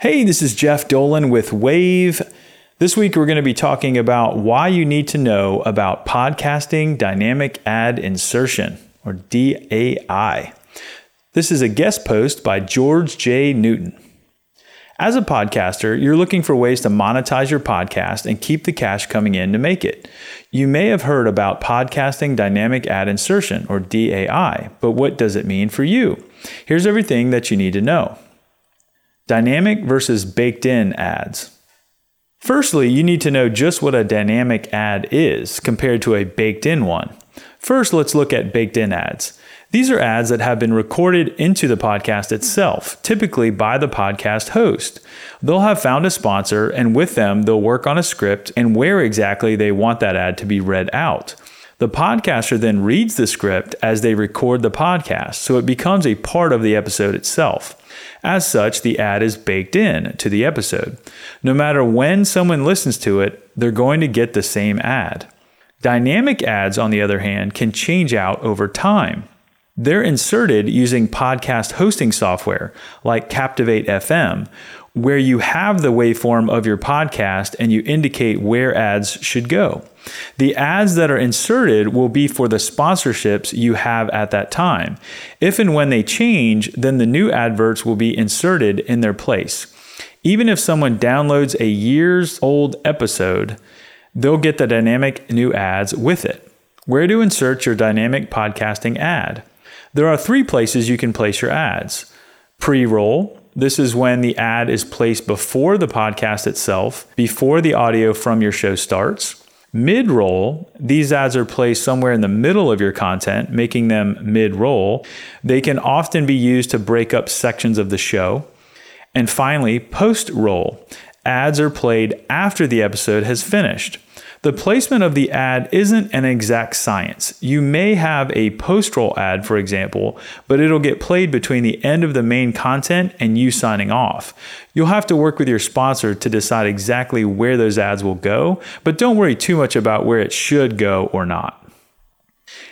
Hey, this is Jeff Dolan with Wavve. This week we're going to be talking about why you need to know about podcasting dynamic ad insertion, or DAI. This is a guest post by George J. Newton. As a podcaster, you're looking for ways to monetize your podcast and keep the cash coming in to make it. You may have heard about podcasting dynamic ad insertion, or DAI, but what does it mean for you? Here's everything that you need to know. Dynamic versus baked in ads. Firstly, you need to know just what a dynamic ad is compared to a baked in one. First, let's look at baked in ads. These are ads that have been recorded into the podcast itself, typically by the podcast host. They'll have found a sponsor, and with them, they'll work on a script and where exactly they want that ad to be read out. The podcaster then reads the script as they record the podcast, so it becomes a part of the episode itself. As such, the ad is baked in to the episode. No matter when someone listens to it, they're going to get the same ad. Dynamic ads, on the other hand, can change out over time. They're inserted using podcast hosting software like Captivate FM, where you have the waveform of your podcast and you indicate where ads should go. The ads that are inserted will be for the sponsorships you have at that time. If and when they change, then the new adverts will be inserted in their place. Even if someone downloads a years old episode, they'll get the dynamic new ads with it. Where to insert your dynamic podcasting ad? There are three places you can place your ads pre roll. This is when the ad is placed before the podcast itself, before the audio from your show starts. Mid roll, these ads are placed somewhere in the middle of your content, making them mid roll. They can often be used to break up sections of the show. And finally, post roll, ads are played after the episode has finished. The placement of the ad isn't an exact science. You may have a post roll ad, for example, but it'll get played between the end of the main content and you signing off. You'll have to work with your sponsor to decide exactly where those ads will go, but don't worry too much about where it should go or not.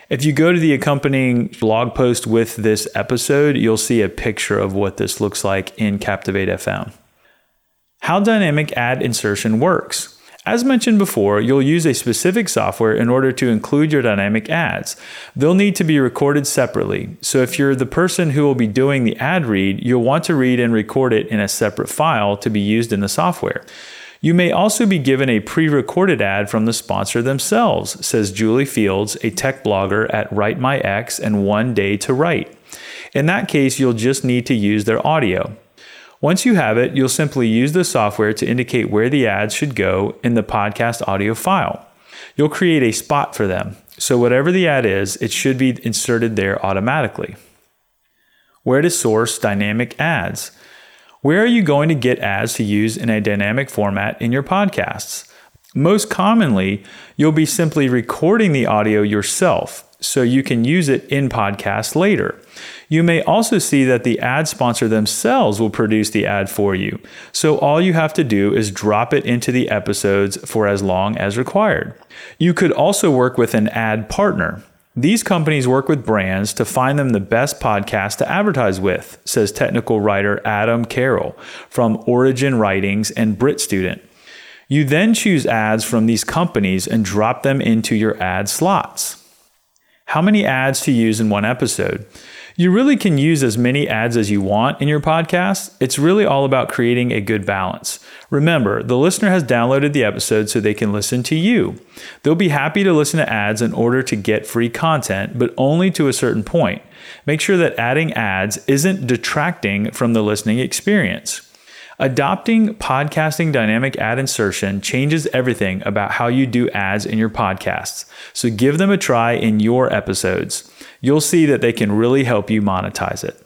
If you go to the accompanying blog post with this episode, you'll see a picture of what this looks like in Captivate FM. How dynamic ad insertion works. As mentioned before, you'll use a specific software in order to include your dynamic ads. They'll need to be recorded separately. So if you're the person who will be doing the ad read, you'll want to read and record it in a separate file to be used in the software. You may also be given a pre recorded ad from the sponsor themselves, says Julie Fields, a tech blogger at WriteMyX and One Day to Write. In that case, you'll just need to use their audio. Once you have it, you'll simply use the software to indicate where the ads should go in the podcast audio file. You'll create a spot for them. So, whatever the ad is, it should be inserted there automatically. Where to source dynamic ads. Where are you going to get ads to use in a dynamic format in your podcasts? Most commonly, you'll be simply recording the audio yourself so you can use it in podcasts later. You may also see that the ad sponsor themselves will produce the ad for you. So all you have to do is drop it into the episodes for as long as required. You could also work with an ad partner. These companies work with brands to find them the best podcast to advertise with, says technical writer Adam Carroll from Origin Writings and Brit Student. You then choose ads from these companies and drop them into your ad slots. How many ads to use in one episode? You really can use as many ads as you want in your podcast. It's really all about creating a good balance. Remember, the listener has downloaded the episode so they can listen to you. They'll be happy to listen to ads in order to get free content, but only to a certain point. Make sure that adding ads isn't detracting from the listening experience. Adopting podcasting dynamic ad insertion changes everything about how you do ads in your podcasts. So give them a try in your episodes. You'll see that they can really help you monetize it.